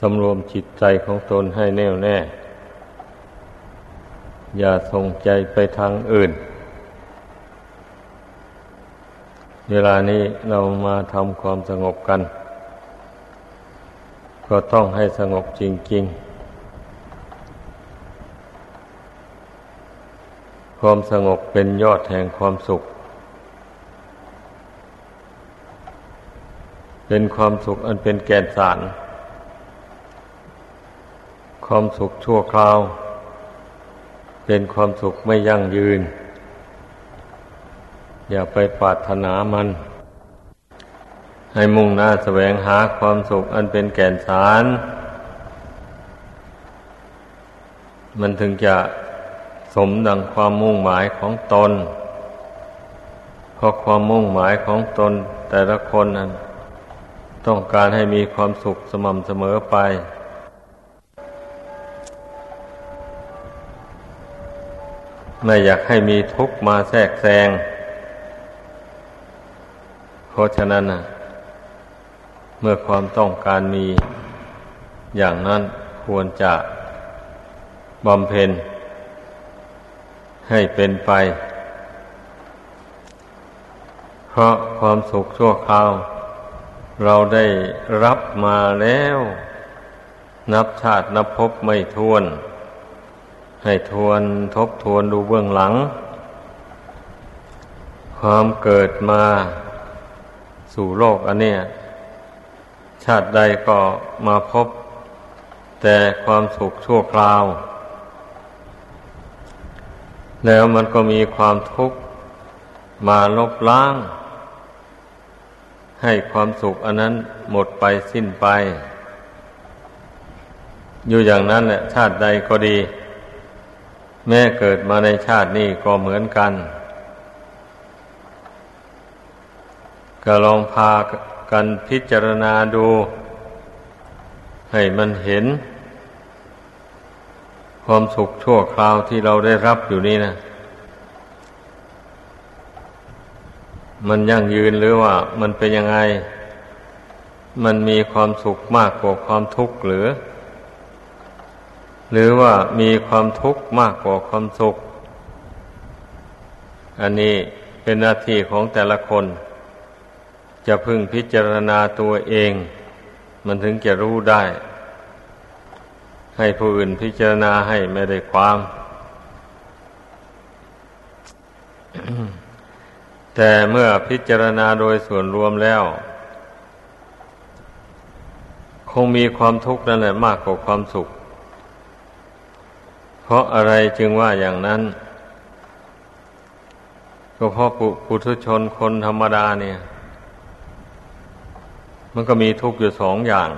สำรวมจิตใจของตนให้แน่วแน่ อย่าส่งใจไปทางอื่น เวลานี้เรามาทำความสงบกัน ก็ต้องให้สงบจริง ๆ ความสงบเป็นยอดแห่งความสุขเป็นความสุขอันเป็นแก่นสาร ความสุขชั่วคราว เป็นความสุขไม่ยั่งยืน อย่าไปปรารถนามัน ให้มุ่งหน้าแสวงหาความสุขอันเป็นแก่นสาร มันถึงจะสมดังความมุ่งหมายของตนเพราะความมุ่งหมายของตนแต่ละคนนั้น ต้องการให้มีความสุขสม่ำเสมอไป ไม่อยากให้มีทุกข์มาแทรกแซง เพราะฉะนั้นนะเมื่อความต้องการมีอย่างนั้นควรจะบำเพ็ญ ให้เป็นไป เพราะความสุขชั่วคราว เราได้รับมาแล้ว นับชาตินับพบไม่ทวน ให้ทวนทบทวนดูเบื้องหลัง ความเกิดมาสู่โลกอันเนี้ยชาติใดก็มาพบ แต่ความสุขชั่วคราว แล้วมันก็มีความทุกข์มาลบล้าง ให้ความสุขอันนั้นหมดไปสิ้นไป อยู่อย่างนั้นแหละชาติใดก็ดี แม่เกิดมาในชาตินี้ก็เหมือนกัน ก็ลองพากันพิจารณาดู ให้มันเห็น ความสุขชั่วคราวที่เราได้รับอยู่นี่นะ มันยั่งยืนหรือว่า มันเป็นยังไง มันมีความสุขมากกว่าความทุกข์หรือ หรือว่ามีความทุกข์มากกว่าความสุข อันนี้เป็นหน้าที่ของแต่ละคน จะพึงพิจารณาตัวเอง มันถึงจะรู้ได้ ให้ผู้อื่นพิจารณาให้ไม่ได้ความ แต่เมื่อพิจารณาโดยส่วนรวมแล้ว คงมีความทุกข์นั่นแหละมากกว่าความสุข เพราะอะไรจึงว่าอย่างนั้น ก็เพราะปุถุชนคนธรรมดาเนี่ย มันก็มีทุกข์อยู่สองอย่าง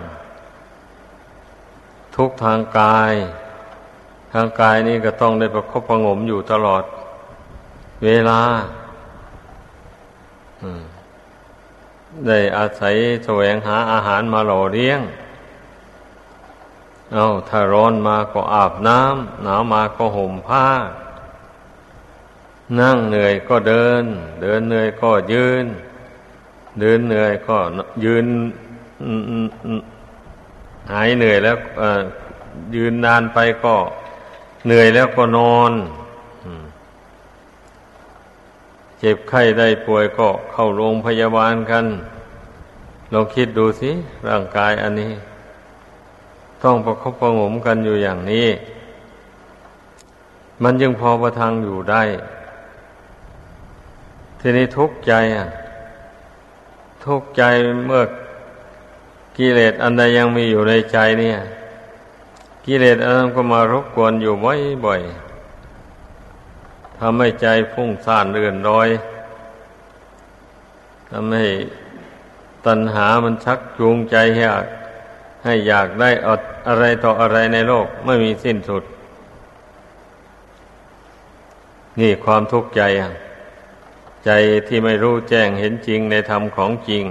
ทุกข์ทางกาย ทางกายนี่ก็ต้องได้ประคบประงมอยู่ตลอด เวลาได้อาศัยแสวงหาอาหารมาหล่อเลี้ยง เอาถ้าร้อนมาก็อาบน้ำหนาวมาก็ห่มผ้า นั่งเหนื่อยก็เดิน เดินเหนื่อยก็ยืน เดินเหนื่อยก็ยืนหายเหนื่อยแล้วยืนนานไปก็เหนื่อยแล้วก็นอนเจ็บไข้ได้ป่วยก็เข้าโรงพยาบาลกันลองคิดดูสิร่างกายอันนี้ ต้องประคบประงมกันอยู่อย่างนี้ มันยังพอประทังอยู่ได้ ทีนี้ทุกข์ใจอะ ทุกข์ใจเมื่อกิเลสอันใดยังมีอยู่ในใจเนี่ย กิเลสอันนั้นก็มารบกวนอยู่บ่อยๆทำให้ใจฟุ้งซ่านเรื่อนรอยทำให้ตัณหามันชักจูงใจให้อยาก ให้อยากได้อดอะไรต่ออะไรในโลกไม่มีสิ้นสุด นี่ความทุกข์ใจ ใจที่ไม่รู้แจ้งเห็นจริงในธรรมของจริง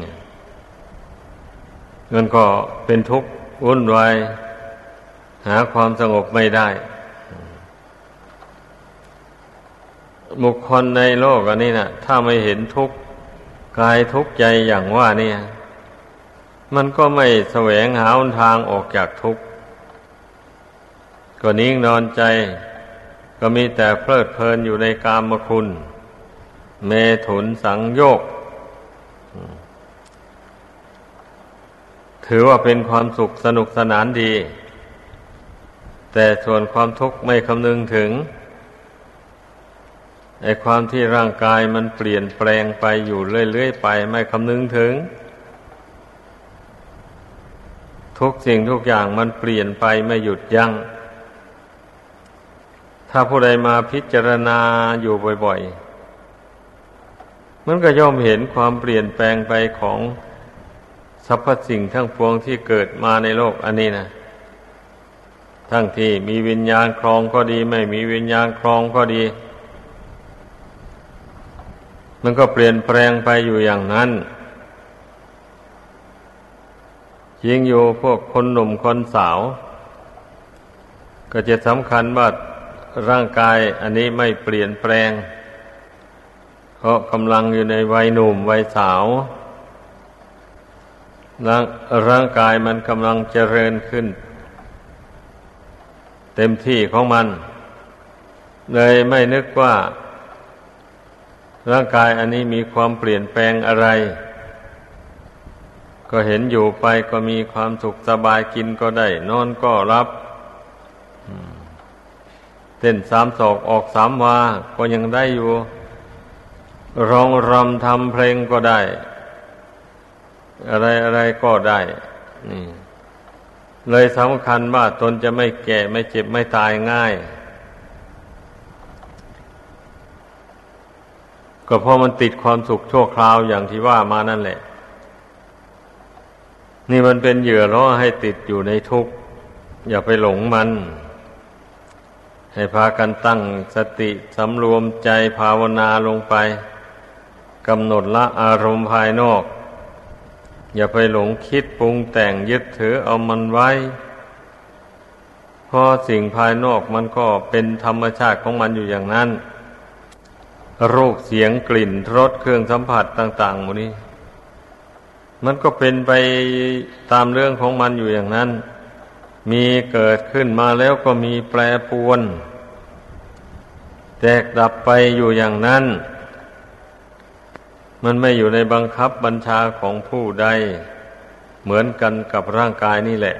มันก็เป็นทุกข์วุ่นวายหาความสงบไม่ได้บุคคลในโลกอันนี้นะถ้าไม่เห็นทุกข์กายทุกข์ใจอย่างว่านี่ มันก็ไม่แสวงหาทางออกจากทุกข์ก็นิ่งนอนใจ ก็มีแต่เพลิดเพลินอยู่ในกามคุณ เมถุนสังโยก ถือว่าเป็นความสุขสนุกสนานดี แต่ส่วนความทุกข์ไม่คำนึงถึงไอ้ความที่ร่างกายมันเปลี่ยนแปลงไปอยู่เรื่อยๆไป ไม่คำนึงถึง ทุกสิ่งทุกอย่างมันเปลี่ยนไปไม่หยุดยัง้ง ถ้าผู้ใดมาพิจารณาอยู่บ่อย ๆ มันก็ย่อมเห็นความเปลี่ยนแปลงไปของสรรพสิ่งทั้งปวงที่เกิดมาในโลกอันนี้นะทั้งที่มีวิญญาณครองก็ดี ไม่มีวิญญาณครองก็ดี มันก็เปลี่ยนแปลงไปอยู่อย่างนั้น ยิงอยู่พวกคนหนุ่มคนสาว ก็จะสำคัญว่าร่างกายอันนี้ไม่เปลี่ยนแปลง เพราะกำลังอยู่ในวัยหนุ่มวัยสาวร่างร่างกายมันกำลังเจริญขึ้น เต็มที่ของมัน เลยไม่นึกว่า ร่างกายอันนี้มีความเปลี่ยนแปลงอะไร ก็เห็นอยู่ไปก็มีความสุขสบายกินก็ได้ นอนก็รับเต้นสามศอกออกสามวา ก็ยังได้อยู่ร้องรำทำเพลงก็ได้ อะไรอะไรก็ได้นี่เลยสำคัญว่าตนจะไม่แก่ไม่เจ็บไม่ตายง่าย ก็เพราะมันติดความสุขชั่วคราวอย่างที่ว่ามานั่นแหละ นี่มันเป็นเหยื่อล่อให้ติดอยู่ในทุกข์ อย่าไปหลงมัน ให้พากันตั้งสติสำรวมใจภาวนาลงไปกำหนดละอารมณ์ภายนอก อย่าไปหลงคิดปรุงแต่งยึดถือเอามันไว้เพราะสิ่งภายนอกมันก็เป็นธรรมชาติของมันอยู่อย่างนั้น รูปเสียงกลิ่นรสเครื่องสัมผัสต่างๆหมดนี้ มันก็เป็นไปตามเรื่องของมันอยู่อย่างนั้น มีเกิดขึ้นมาแล้วก็มีแปรปวน แตกดับไปอยู่อย่างนั้น มันไม่อยู่ในบังคับบัญชาของผู้ใด เหมือนกันกับร่างกายนี่แหละ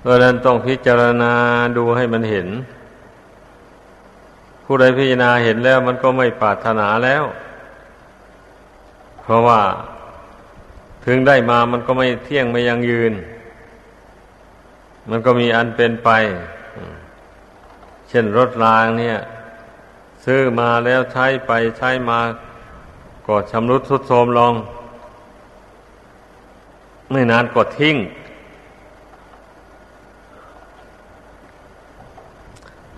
เพราะนั้นต้องพิจารณาดูให้มันเห็น ผู้ใดพิจารณาเห็นแล้วมันก็ไม่ปรารถนาแล้ว ราะว่าถึงได้มามันก็ไม่เที่ยงไม่ยังยืน มันก็มีอันเป็นไป เช่นรถรางเนี่ย ซื้อมาแล้วใช้ไปใช้มาก็ชำรุดทุดโทรมลองไม่นานก็ทิ้ง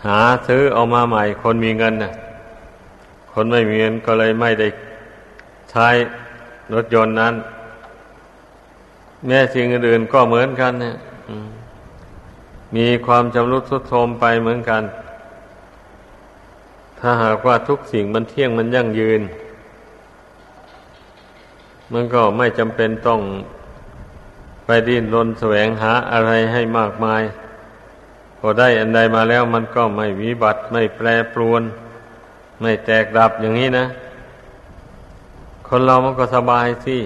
หาซื้อเอามาใหม่คนมีเงินนะคนไม่มีเงินก็เลยไม่ได้ใช้ รถยนต์นั้น แม้สิ่งอื่นก็เหมือนกันเนี่ยมีความจำรุดทุดโทรมไปเหมือนกัน ถ้าหากว่าทุกสิ่งมันเที่ยงมันยั่งยืน มันก็ไม่จำเป็นต้องไปดิ้นรนแสวงหาอะไรให้มากมาย พอได้อันใดมาแล้วมันก็ไม่วิบัติไม่แปรปรวน ไม่แตกดับอย่างนี้นะ คนเรามันก็สบายสิ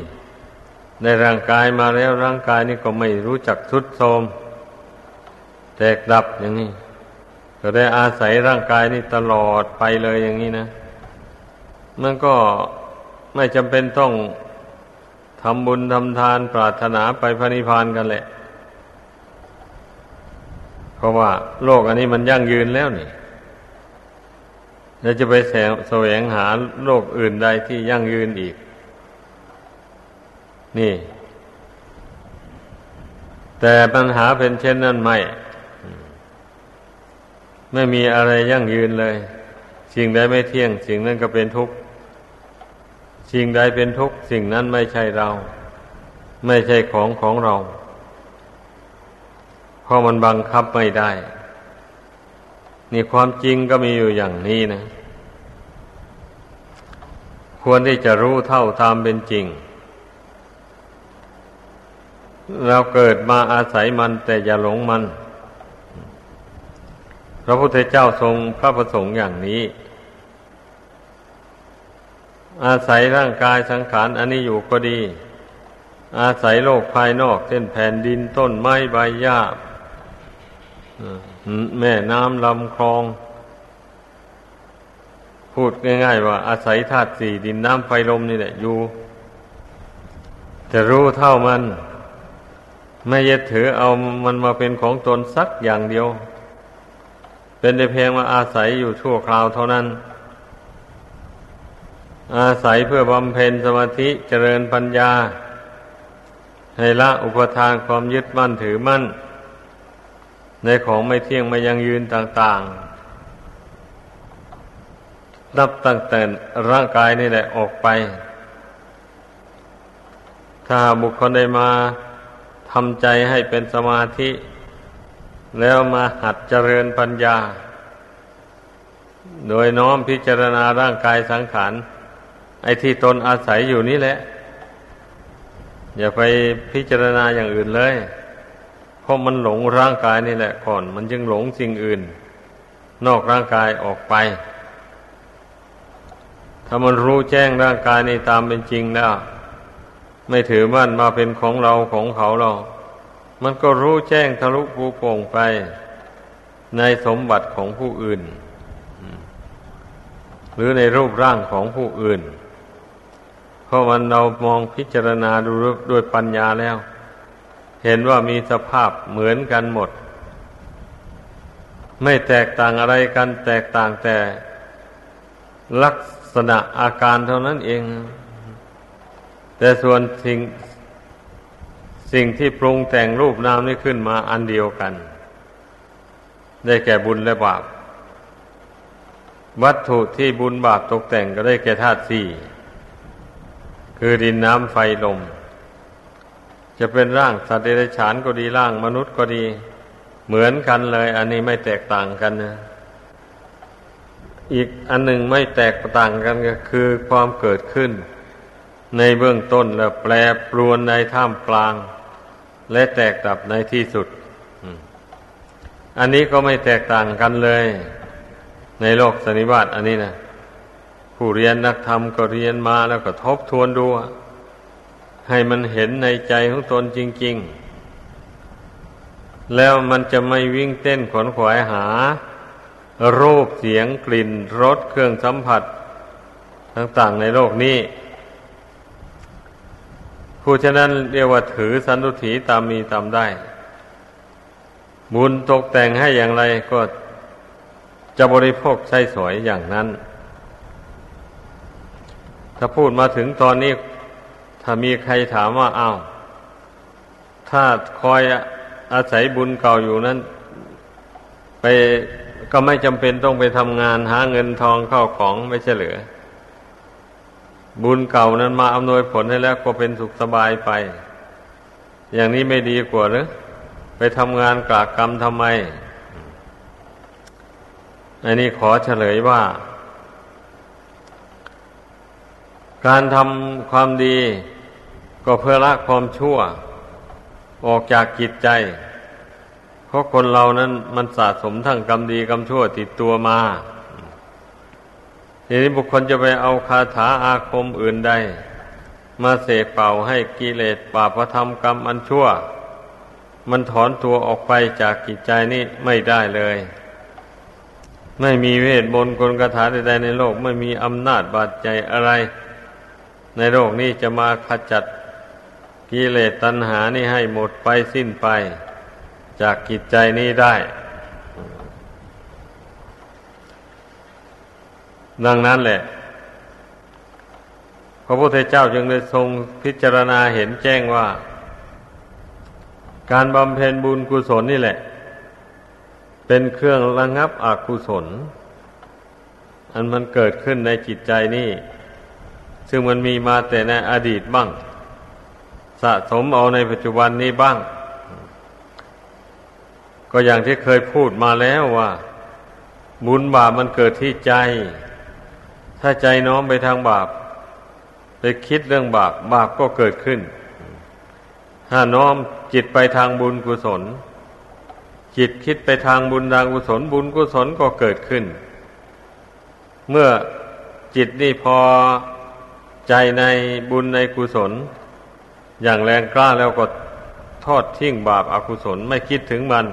ในร่างกายมาแล้วร่างกายนี่ก็ไม่รู้จักทุดโทมแตกดับอย่างนี้ ก็ได้อาศัยร่างกายนี่ตลอดไปเลยอย่างนี้นะมันก็ไม่จำเป็นต้องทำบุญทำทานปรารถนาไปพระนิพพานกันแหละ เพราะว่าโลกอันนี้มันยั่งยืนแล้วนี่ เราจะไปแสแสวงหาโลกอื่นใดที่ยั่งยืนอีก นี่ แต่ปัญหาเป็นเช่นนั้นไม่ ไม่มีอะไรยั่งยืนเลย สิ่งใดไม่เที่ยง สิ่งนั้นก็เป็นทุกข์ สิ่งใดเป็นทุกข์ สิ่งนั้นไม่ใช่เรา ไม่ใช่ของของเรา เพราะมันบังคับไม่ได้นี่ความจริงก็มีอยู่อย่างนี้นะ ควรที่จะรู้เท่าตามเป็นจริง เราเกิดมาอาศัยมันแต่อย่าหลงมัน พระพุทธเจ้าทรงพระประสงค์อย่างนี้ อาศัยร่างกายสังขารอันนี้อยู่ก็ดี อาศัยโลกภายนอกเช่นแผ่นดินต้นไม้ใบหญ้าแม่น้ำลำคลอง พูดง่ายๆว่าอาศัยธาตุสี่ดินน้ำไฟลมนี่แหละอยู่จะรู้เท่ามัน ไม่ยึดถือเอามันมาเป็นของตนสักอย่างเดียว เป็นแต่เพียงมาอาศัยอยู่ชั่วคราวเท่านั้น อาศัยเพื่อบำเพ็ญสมาธิเจริญปัญญา ให้ละอุปทานความยึดมั่นถือมั่น ในของไม่เที่ยงไม่ยังยืนต่าง ๆ นับตั้งแต่ร่างกายนี่แหละออกไป ถ้าบุคคลได้มาทำใจให้เป็นสมาธิ แล้วมาหัดเจริญปัญญา โดยน้อมพิจารณาร่างกายสังขาร ไอ้ที่ตนอาศัยอยู่นี่แหละ อย่าไปพิจารณาอย่างอื่นเลย เพราะมันหลงร่างกายนี่แหละก่อน มันจึงหลงสิ่งอื่น นอกร่างกายออกไป ถ้ามันรู้แจ้งร่างกายนี่ตามเป็นจริงแล้ว ไม่ถือมั่นมาเป็นของเราของเขาเรา มันก็รู้แจ้งทะลุภูโป่งไป ในสมบัติของผู้อื่น หรือในรูปร่างของผู้อื่น เพราะมันเรามองพิจารณาดูด้วยปัญญาแล้ว เห็นว่ามีสภาพเหมือนกันหมด ไม่แตกต่างอะไรกันแตกต่างแต่ลักษ ณะอาการเท่านั้นเอง แต่ส่วนสิ่งสิ่งที่ปรุงแต่งรูปนามนี่ขึ้นมาอันเดียวกัน ได้แก่บุญและบาป วัตถุที่บุญบาปตกแต่งก็ได้แก่ธาตุสี่ คือดินน้ำไฟลม จะเป็นร่างสัตว์เดรัจฉานก็ดีร่างมนุษย์ก็ดี เหมือนกันเลย อันนี้ไม่แตกต่างกันนะ อีกอันหนึ่งไม่แตกต่างกันก็คือความเกิดขึ้น ในเบื้องต้นแล้วแปรปรวนในท่ามกลาง และแตกดับในที่สุด อันนี้ก็ไม่แตกต่างกันเลย ในโลกสนิบาตอันนี้นะผู้เรียนนักธรรมก็เรียนมาแล้วก็ทบทวนดู ให้มันเห็นในใจของตนจริง ๆ แล้วมันจะไม่วิ่งเต้นขวนขวายหา รูปเสียงกลิ่นรสเครื่องสัมผัส ต่างๆในโลกนี้ ผู้ฉะนั้นเรียกว่าถือสันตุถีตามมีตามได้ บุญตกแต่งให้อย่างไรก็จะบริโภคใช้สวยอย่างนั้น ถ้าพูดมาถึงตอนนี้ ถ้ามีใครถามว่าอ้าวถ้าคอยอาศัยบุญเก่าอยู่นั้น ไป ก็ไม่จำเป็นต้องไปทำงานหาเงินทองเข้าของไม่ใช่เหลือ บุญเก่านั้นมาอำนวยผลให้แล้วก็เป็นสุขสบายไป อย่างนี้ไม่ดีกว่าหรือไปทำงานกากกรรมทำไม อันนี้ขอเฉลยว่า การทำความดีก็เพื่อละความชั่ว ออกจากจิตใจ เพราะคนเรานั้นมันสะสมทั้งกรรมดีกรรมชั่วติดตัวมาทีนี้บุคคลจะไปเอาคาถาอาคมอื่นใดมาเสกเป่าให้กิเลสปาปธรรมกรรมอันชั่ว มันถอนตัวออกไปจากกิจใจนี้ไม่ได้เลย ไม่มีเวทมนต์กลคาถาใดๆในโลก ไม่มีอำนาจบาดใจอะไร ในโลกนี้จะมาขจัดกิเลสตัณหานี่ให้หมดไปสิ้นไป จากกิจใจนี้ได้ ดังนั้นแหละ พระพุทธเจ้าจึงได้ทรงพิจารณาเห็นแจ้งว่า การบำเพ็ญบุญกุศลนี่แหละ เป็นเครื่องระงับอกุศล อันมันเกิดขึ้นในจิตใจนี่ ซึ่งมันมีมาแต่ในอดีตบ้าง สะสมเอาในปัจจุบันนี้บ้าง ก็อย่างที่เคยพูดมาแล้วว่า บุญบาปมันเกิดที่ใจ ถ้าใจน้อมไปทางบาป ไปคิดเรื่องบาป บาปก็เกิดขึ้น ถ้าน้อมจิตไปทางบุญกุศล จิตคิดไปทางบุญทางกุศล บุญกุศลก็เกิดขึ้น เมื่อจิตนี่พอใจในบุญในกุศล อย่างแรงกล้าแล้วก็ทอดทิ้งบาปอากุศลไม่คิดถึงมัน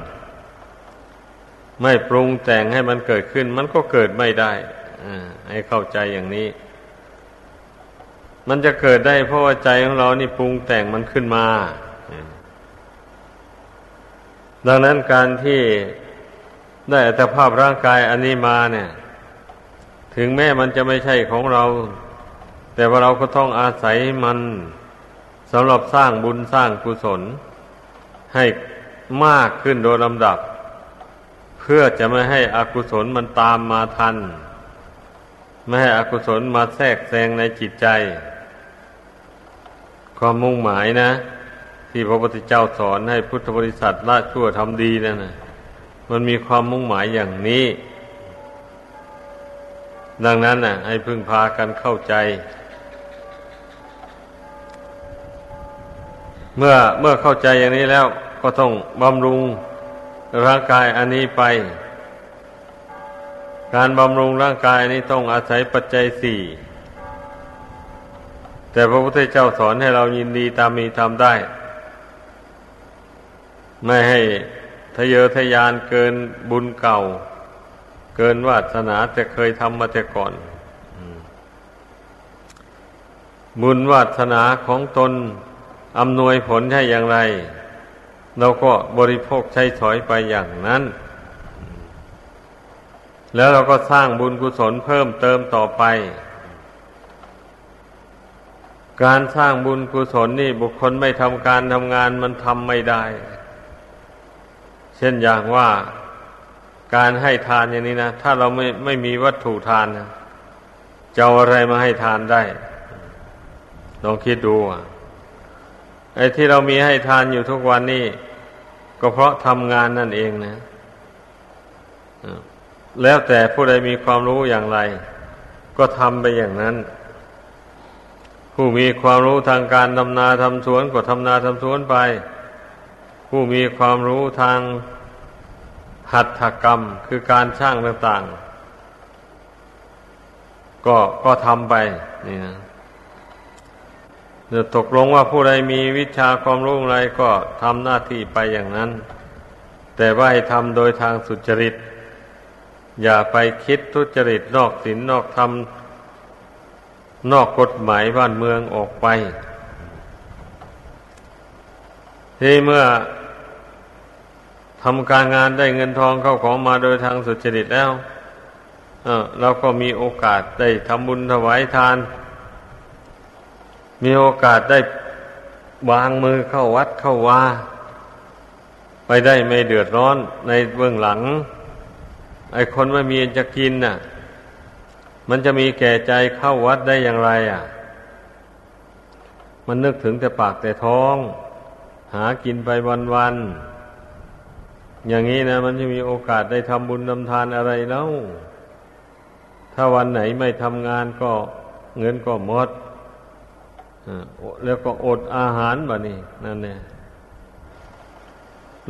ไม่ปรุงแต่งให้มันเกิดขึ้น มันก็เกิดไม่ได้ให้เข้าใจอย่างนี้ มันจะเกิดได้เพราะว่าใจของเรานี่ปรุงแต่งมันขึ้นมาดังนั้นการที่ได้อัตภาพร่างกายอันนี้มาเนี่ย ถึงแม้มันจะไม่ใช่ของเรา แต่ว่าเราก็ต้องอาศัยมันสำหรับสร้างบุญสร้างกุศล ให้มากขึ้นโดยลำดับ เพื่อจะไม่ให้อกุศลมันตามมาทัน ไม่ให้อกุศลมาแทรกแซงในจิตใจ ความมุ่งหมายนะ ที่พระพุทธเจ้าสอนให้พุทธบริษัทละชั่วทำดีนั่นนะมันมีความมุ่งหมายอย่างนี้ ดังนั้นน่ะ ให้พึ่งพากันเข้าใจ เมื่อเมื่อเข้าใจอย่างนี้แล้วก็ต้องบำรุง ร่างกายอันนี้ไป การบำรุงร่างกายนี้ต้องอาศัยปัจจัยสี่ แต่พระพุทธเจ้าสอนให้เรายินดีตามมีทำได้ ไม่ให้ทะเยอทะยานเกินบุญเก่า เกินวาสนาแต่เคยทำมาแต่ก่อน บุญวาสนาของตนอำนวยผลให้อย่างไร เราก็บริโภคใช้สอยไปอย่างนั้น แล้วเราก็สร้างบุญกุศลเพิ่มเติมต่อไป การสร้างบุญกุศลนี่บุคคลไม่ทำการทำงานมันทำไม่ได้ เช่นอย่างว่าการให้ทานอย่างนี้นะ ถ้าเราไม่ไม่มีวัตถุทานนะจะเอาอะไรมาให้ทานได้ ลองคิดดูอะ ไอ้ที่เรามีให้ทานอยู่ทุกวันนี้ก็เพราะทำงานนั่นเองนะแล้วแต่ผู้ใดมีความรู้อย่างไร ก็ทำไปอย่างนั้น ผู้มีความรู้ทางการทำนาทำสวนก็ทำนาทำสวนไป ผู้มีความรู้ทางหัตถกรรมคือการช่างต่างๆ ก็ก็ทำไปนี่นะ จะตกลงว่าผู้ใดมีวิชาความรู้อะไรก็ทำหน้าที่ไปอย่างนั้น แต่ว่าให้ทำโดยทางสุจริต อย่าไปคิดทุจริตนอกศีลนอกธรรม นอกกฎหมายบ้านเมืองออกไป ที่เมื่อทำการงานได้เงินทองเข้าของมาโดยทางสุจริตแล้วเราก็มีโอกาสได้ทำบุญถวายทาน มีโอกาสได้วางมือเข้าวัดเข้าวาไปได้ไม่เดือดร้อนในเบื้องหลัง ไอ้คนไม่มีจะกินน่ะ มันจะมีแก่ใจเข้าวัดได้อย่างไร อะ มันนึกถึงแต่ปากแต่ท้อง หากินไปวันๆอย่างนี้นะ มันจะมีโอกาสได้ทำบุญทำทานอะไรแล้วถ้าวันไหนไม่ทำงานก็เงินก็หมด แล้วก็อดอาหารแบบนี้นั่นเนี่ย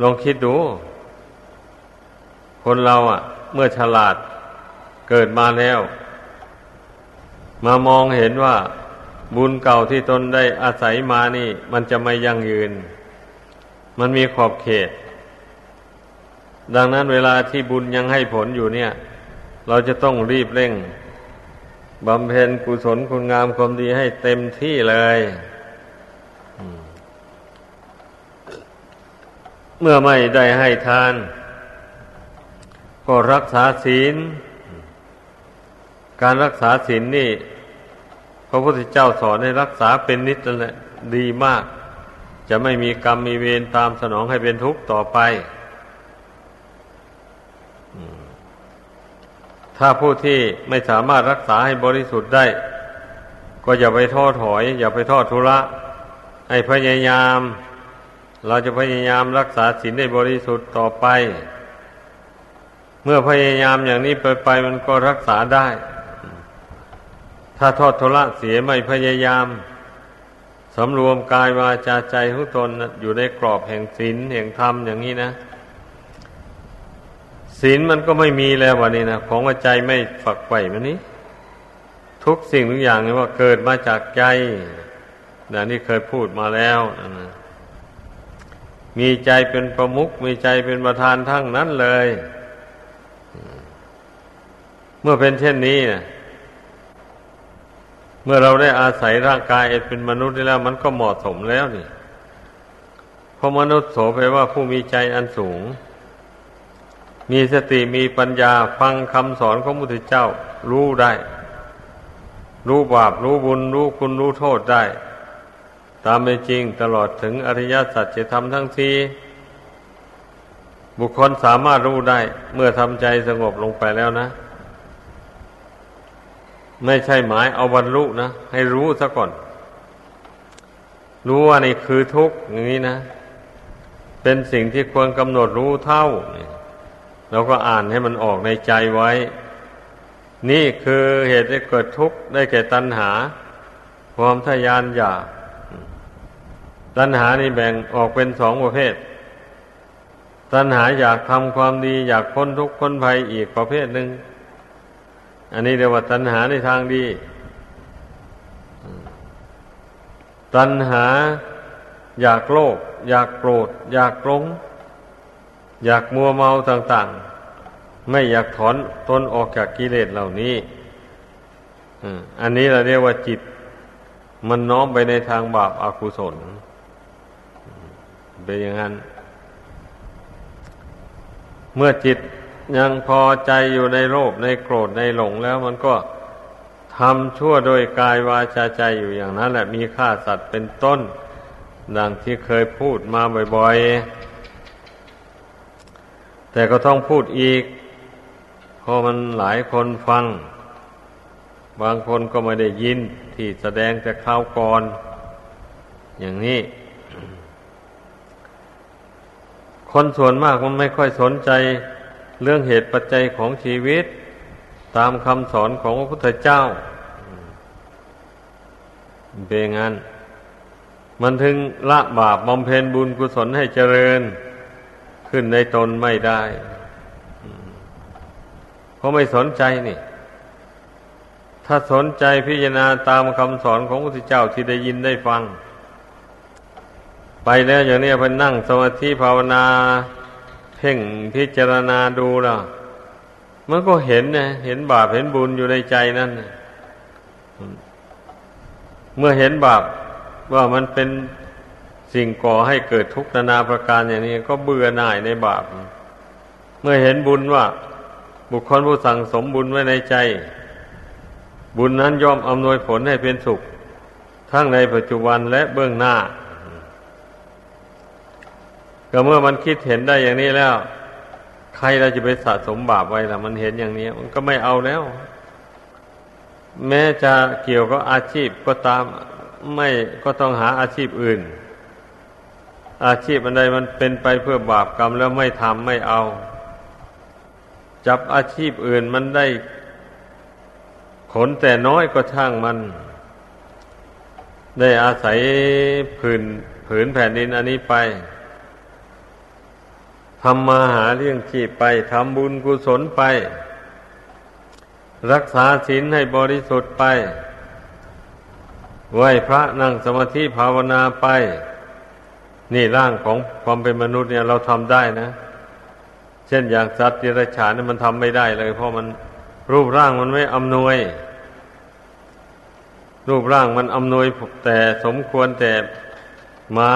ลองคิดดู คนเราอะ เมื่อฉลาดเกิดมาแล้ว มามองเห็นว่าบุญเก่าที่ตนได้อาศัยมานี่ มันจะไม่ยั่งยืน มันมีขอบเขต ดังนั้นเวลาที่บุญยังให้ผลอยู่เนี่ย เราจะต้องรีบเร่ง บำเพ็ญกุศลคุณงามความดีให้เต็มที่เลยเมื่อไม่ได้ให้ทาน ก็รักษาศีล การรักษาศีลนนี่ พระพุทธเจ้าสอนให้รักษาเป็นนิจแหละดีมาก จะไม่มีกรรมมีเวรตามสนองให้เป็นทุกข์ต่อไป ถ้าผู้ที่ไม่สามารถรักษาให้บริสุทธิ์ได้ ก็อย่าไปท้อถอย อย่าไปทอดทุระให้พยายาม เราจะพยายามรักษาศีลให้บริสุทธิ์ต่อไป เมื่อพยายามอย่างนี้ไปไปมันก็รักษาได้ ถ้าทอดทุระเสียไม่พยายามสำรวมกายวาจาใจของตนอยู่ในกรอบแห่งศีลแห่งธรรมอย่างนี้นะ ศีลมันก็ไม่มีแล้ววันนี้นะของว่าใจไม่ฝักใฝ่มันนี้ ทุกสิ่งทุกอย่างนี่ว่าเกิดมาจากใจนะนี่เคยพูดมาแล้วนะมีใจเป็นประมุขมีใจเป็นประธานทั้งนั้นเลย เมื่อเป็นเช่นนี้นะเมื่อเราได้อาศัยร่างกายเป็นมนุษย์แล้ว มันก็เหมาะสมแล้วนี่เพราะมนุษย์โสไปว่าผู้มีใจอันสูง มีสติมีปัญญาฟังคำสอนของพระพุทธเจ้า รู้ได้ รู้บาปรู้บุญ รู้คุณรู้โทษได้ ตามเป็นจริงตลอดถึงอริยสัจจะทำทั้งทีบุคคลสามารถรู้ได้ เมื่อทำใจสงบลงไปแล้วนะ ไม่ใช่หมายเอาบรรลุนะ ให้รู้ซะก่อน รู้ว่านี่คือทุกข์อย่างนี้นะ เป็นสิ่งที่ควรกำหนดรู้เท่าเเราก็อ่านให้มันออกในใจไว้ นี่คือเหตุให้เกิดทุกข์ได้แก่ตัณหา ความทยานอยากตัณหานี่แบ่งออกเป็นสองประเภท ตัณหาอยากทำความดีอยากพ้นทุกข์พ้นภัยอีกประเภทหนึ่ง อันนี้เรียกว่าตัณหาในทางดี ตัณหาอยากโลภอยากโกรธ อยากกลง อยากมัวเมาต่างๆ ไม่อยากถอนตนออกจากกิเลสเหล่านี้อันนี้เราเรียกว่าจิต มันน้อมไปในทางบาปอากุศลเป็นอย่างนั้น เมื่อจิตยังพอใจอยู่ในโลภในโกรธในหลงแล้วมันก็ทำชั่วโดยกายวาจาใจอยู่อย่างนั้นแหละมีฆ่าสัตว์เป็นต้น ดังที่เคยพูดมาบ่อยๆ แต่ก็ต้องพูดอีกเพราะมันหลายคนฟัง บางคนก็ไม่ได้ยินที่แสดงแต่คราวก่อน อย่างนี้ คนส่วนมากมันไม่ค่อยสนใจเรื่องเหตุปัจจัยของชีวิต ตามคำสอนของพระพุทธเจ้าเป็นงั้น มันถึงละบาปบำเพ็ญบุญกุศลให้เจริญ ขึ้นในตนไม่ได้ เพราะไม่สนใจนี่ ถ้าสนใจพิจารณาตามคำสอนของพระพุทธเจ้าที่ได้ยินได้ฟัง ไปแล้วอย่างนี้ไปนั่งสมาธิภาวนา เพ่งพิจารณาดูแล้วมันก็เห็นนะเห็นบาปเห็นบุญอยู่ในใจนั่นเมื่อเห็นบาปว่ามันเป็น สิ่งก่อให้เกิดทุกข์นานาประการอย่างนี้ก็เบื่อหน่ายในบาป เมื่อเห็นบุญว่า บุคคลผู้สั่งสมบุญไว้ในใจ บุญนั้นย่อมอำนวยผลให้เป็นสุข ทั้งในปัจจุบันและเบื้องหน้า ก็เมื่อมันคิดเห็นได้อย่างนี้แล้ว ใครเราจะไปสะสมบาปไว้ล่ะ มันเห็นอย่างนี้ มันก็ไม่เอาแล้ว แม้จะเกี่ยวกับอาชีพก็ตามไม่ก็ต้องหาอาชีพอื่น อาชีพอันใดมันเป็นไปเพื่อบาปกรรมแล้วไม่ทำไม่เอา จับอาชีพอื่นมันได้ผลแต่น้อยก็ช่างมัน ได้อาศัยผืนผืนแผ่นดินอันนี้ไปทำมาหาเรื่องชีพไปทำบุญกุศลไป รักษาศีลให้บริสุทธิ์ไปไหวพระนั่งสมาธิภาวนาไป นี่ร่างของความเป็นมนุษย์เนี่ยเราทำได้นะ เช่นอย่างสัตว์เดรัจฉานนี่มันทำไม่ได้เลย เพราะมันรูปร่างมันไม่อำนวย รูปร่างมันอำนวยแต่สมควรแต่มา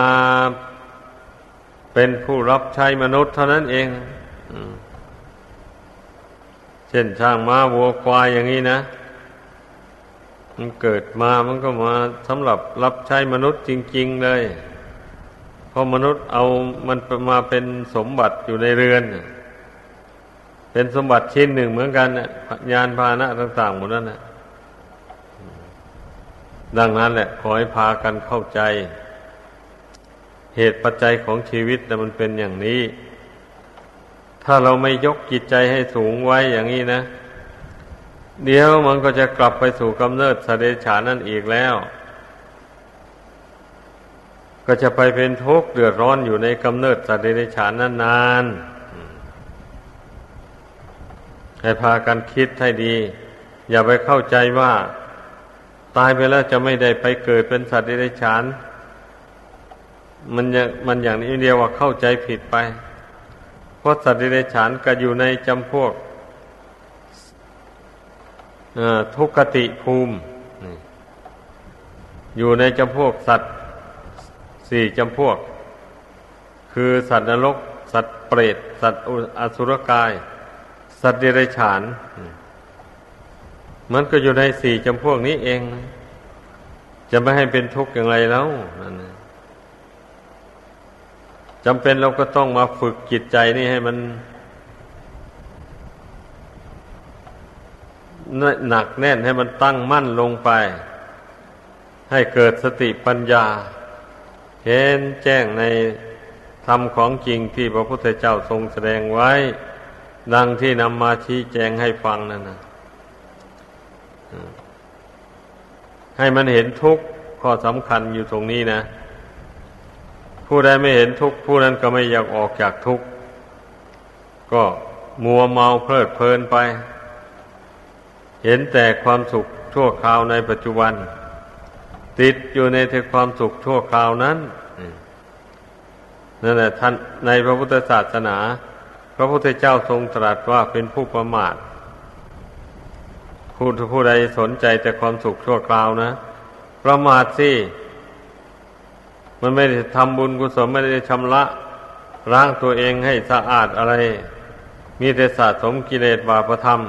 เป็นผู้รับใช้มนุษย์เท่านั้นเอง เช่นช่างม้าวัวควายอย่างนี้นะ มันเกิดมามันก็มาสำหรับรับใช้มนุษย์จริง ๆ เลย ราะมนุษย์เอามันมาเป็นสมบัติอยู่ในเรือน เป็นสมบัติชิ้นหนึ่งเหมือนกันยานพาหนะต่างๆหมดนั่นนะดังนั้นแหละขอให้พากันเข้าใจ เหตุปัจจัยของชีวิตนะมันเป็นอย่างนี้ ถ้าเราไม่ยกจิตใจให้สูงไว้อย่างนี้นะ เดี๋ยวมันก็จะกลับไปสู่กำเนิดสเดชานั่นอีกแล้ว ก็จะไปเป็นทุกข์เดือดร้อนอยู่ในกำเนิดสัตว์เดรัจฉานนานๆให้พากันคิดให้ดี อย่าไปเข้าใจว่า ตายไปแล้วจะไม่ได้ไปเกิดเป็นสัตว์เดรัจฉาน มันอย่างมันอย่างนี้เดียวว่าเข้าใจผิดไป เพราะสัตว์เดรัจฉานก็อยู่ในจำพวกทุกขติภูมิ อยู่ในจำพวกสัตว์ สี่จำพวก คือสัตว์นรก สัตว์เปรต สัตว์อสุรกาย สัตว์เดรัจฉาน มันก็อยู่ในสี่จำพวกนี้เอง จะไม่ให้เป็นทุกข์อย่างไรแล้วนั่นจำเป็นเราก็ต้องมาฝึกจิตใจนี่ให้มันหนักแน่นให้มันตั้งมั่นลงไป ให้เกิดสติปัญญา เห็นแจ้งในธรรมของจริงที่พระพุทธเจ้าทรงแสดงไว้ ดังที่นำมาชี้แจงให้ฟังนั่นนะให้มันเห็นทุกข์ข้อสำคัญอยู่ตรงนี้นะ ผู้ใดไม่เห็นทุกข์ผู้นั้นก็ไม่อยากออกจากทุกข์ก็มัวเมาเพลิดเพลินไป เห็นแต่ความสุขชั่วคราวในปัจจุบัน ติดอยู่ในแต่ความสุขชั่วคราวนั้นนั่นแหละท่านในพระพุทธศาสนา พระพุทธเจ้าทรงตรัสว่าเป็นผู้ประมาทผู้ผู้ใดสนใจแต่ความสุขชั่วคราวนะ ประมาทสิมันไม่ได้ทำบุญกุศลไม่ได้ชำระร่างตัวเองให้สะอาดอะไร มีแต่สะสมกิเลสบาปธรรม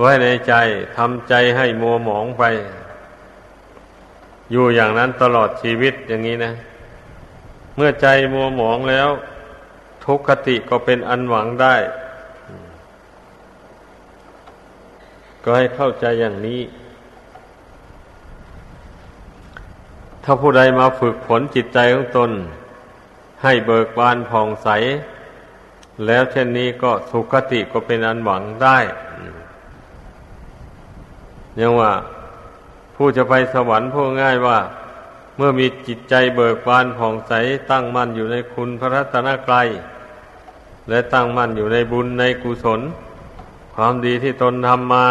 ไว้ในใจทำใจให้มัวหมองไป อยู่อย่างนั้นตลอดชีวิตอย่างนี้นะ เมื่อใจมัวหมองแล้ว ทุกขติก็เป็นอันหวังได้ ก็ให้เข้าใจอย่างนี้ ถ้าผู้ใดมาฝึกฝนจิตใจของตน ให้เบิกบานผ่องใส แล้วเช่นนี้ก็สุขติก็เป็นอันหวังได้ยังว่า ผู้จะไปสวรรค์ผู้ง่ายว่า เมื่อมีจิตใจเบิกบานผ่องใสตั้งมั่นอยู่ในคุณพระรัตนกรัยและตั้งมั่นอยู่ในบุญในกุศล ความดีที่ตนทำมา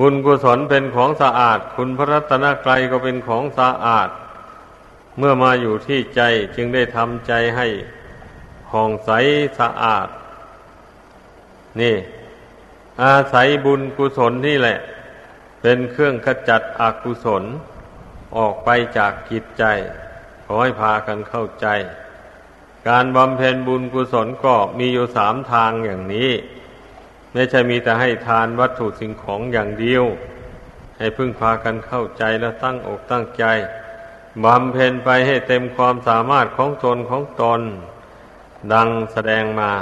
บุญกุศลเป็นของสะอาด คุณพระรัตนกรัยก็เป็นของสะอาด เมื่อมาอยู่ที่ใจจึงได้ทำใจให้ผ่องใสสะอาด นี่ อาศัยบุญกุศลนี่แหละ เป็นเครื่องขจัดอกุศล ออกไปจากกิจใจ ขอให้พากันเข้าใจ การบำเพ็ญบุญกุศลก็มีอยู่สามทางอย่างนี้ ไม่ใช่มีแต่ให้ทานวัตถุสิ่งของอย่างเดียว ให้พึ่งพากันเข้าใจแล้วตั้งอกตั้งใจบำเพ็ญไปให้เต็มความสามารถของตนของตน ดังแสดงมา